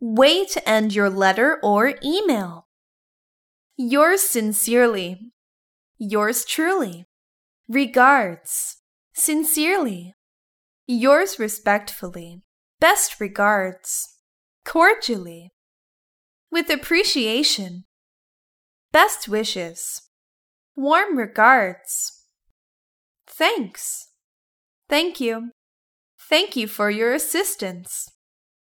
way to end your letter or email. Yours sincerely. Yours truly. Regards. Sincerely. Yours respectfully. Best regards. Cordially. With appreciation. Best wishes. Warm regards. Thanks. Thank you. Thank you for your assistance.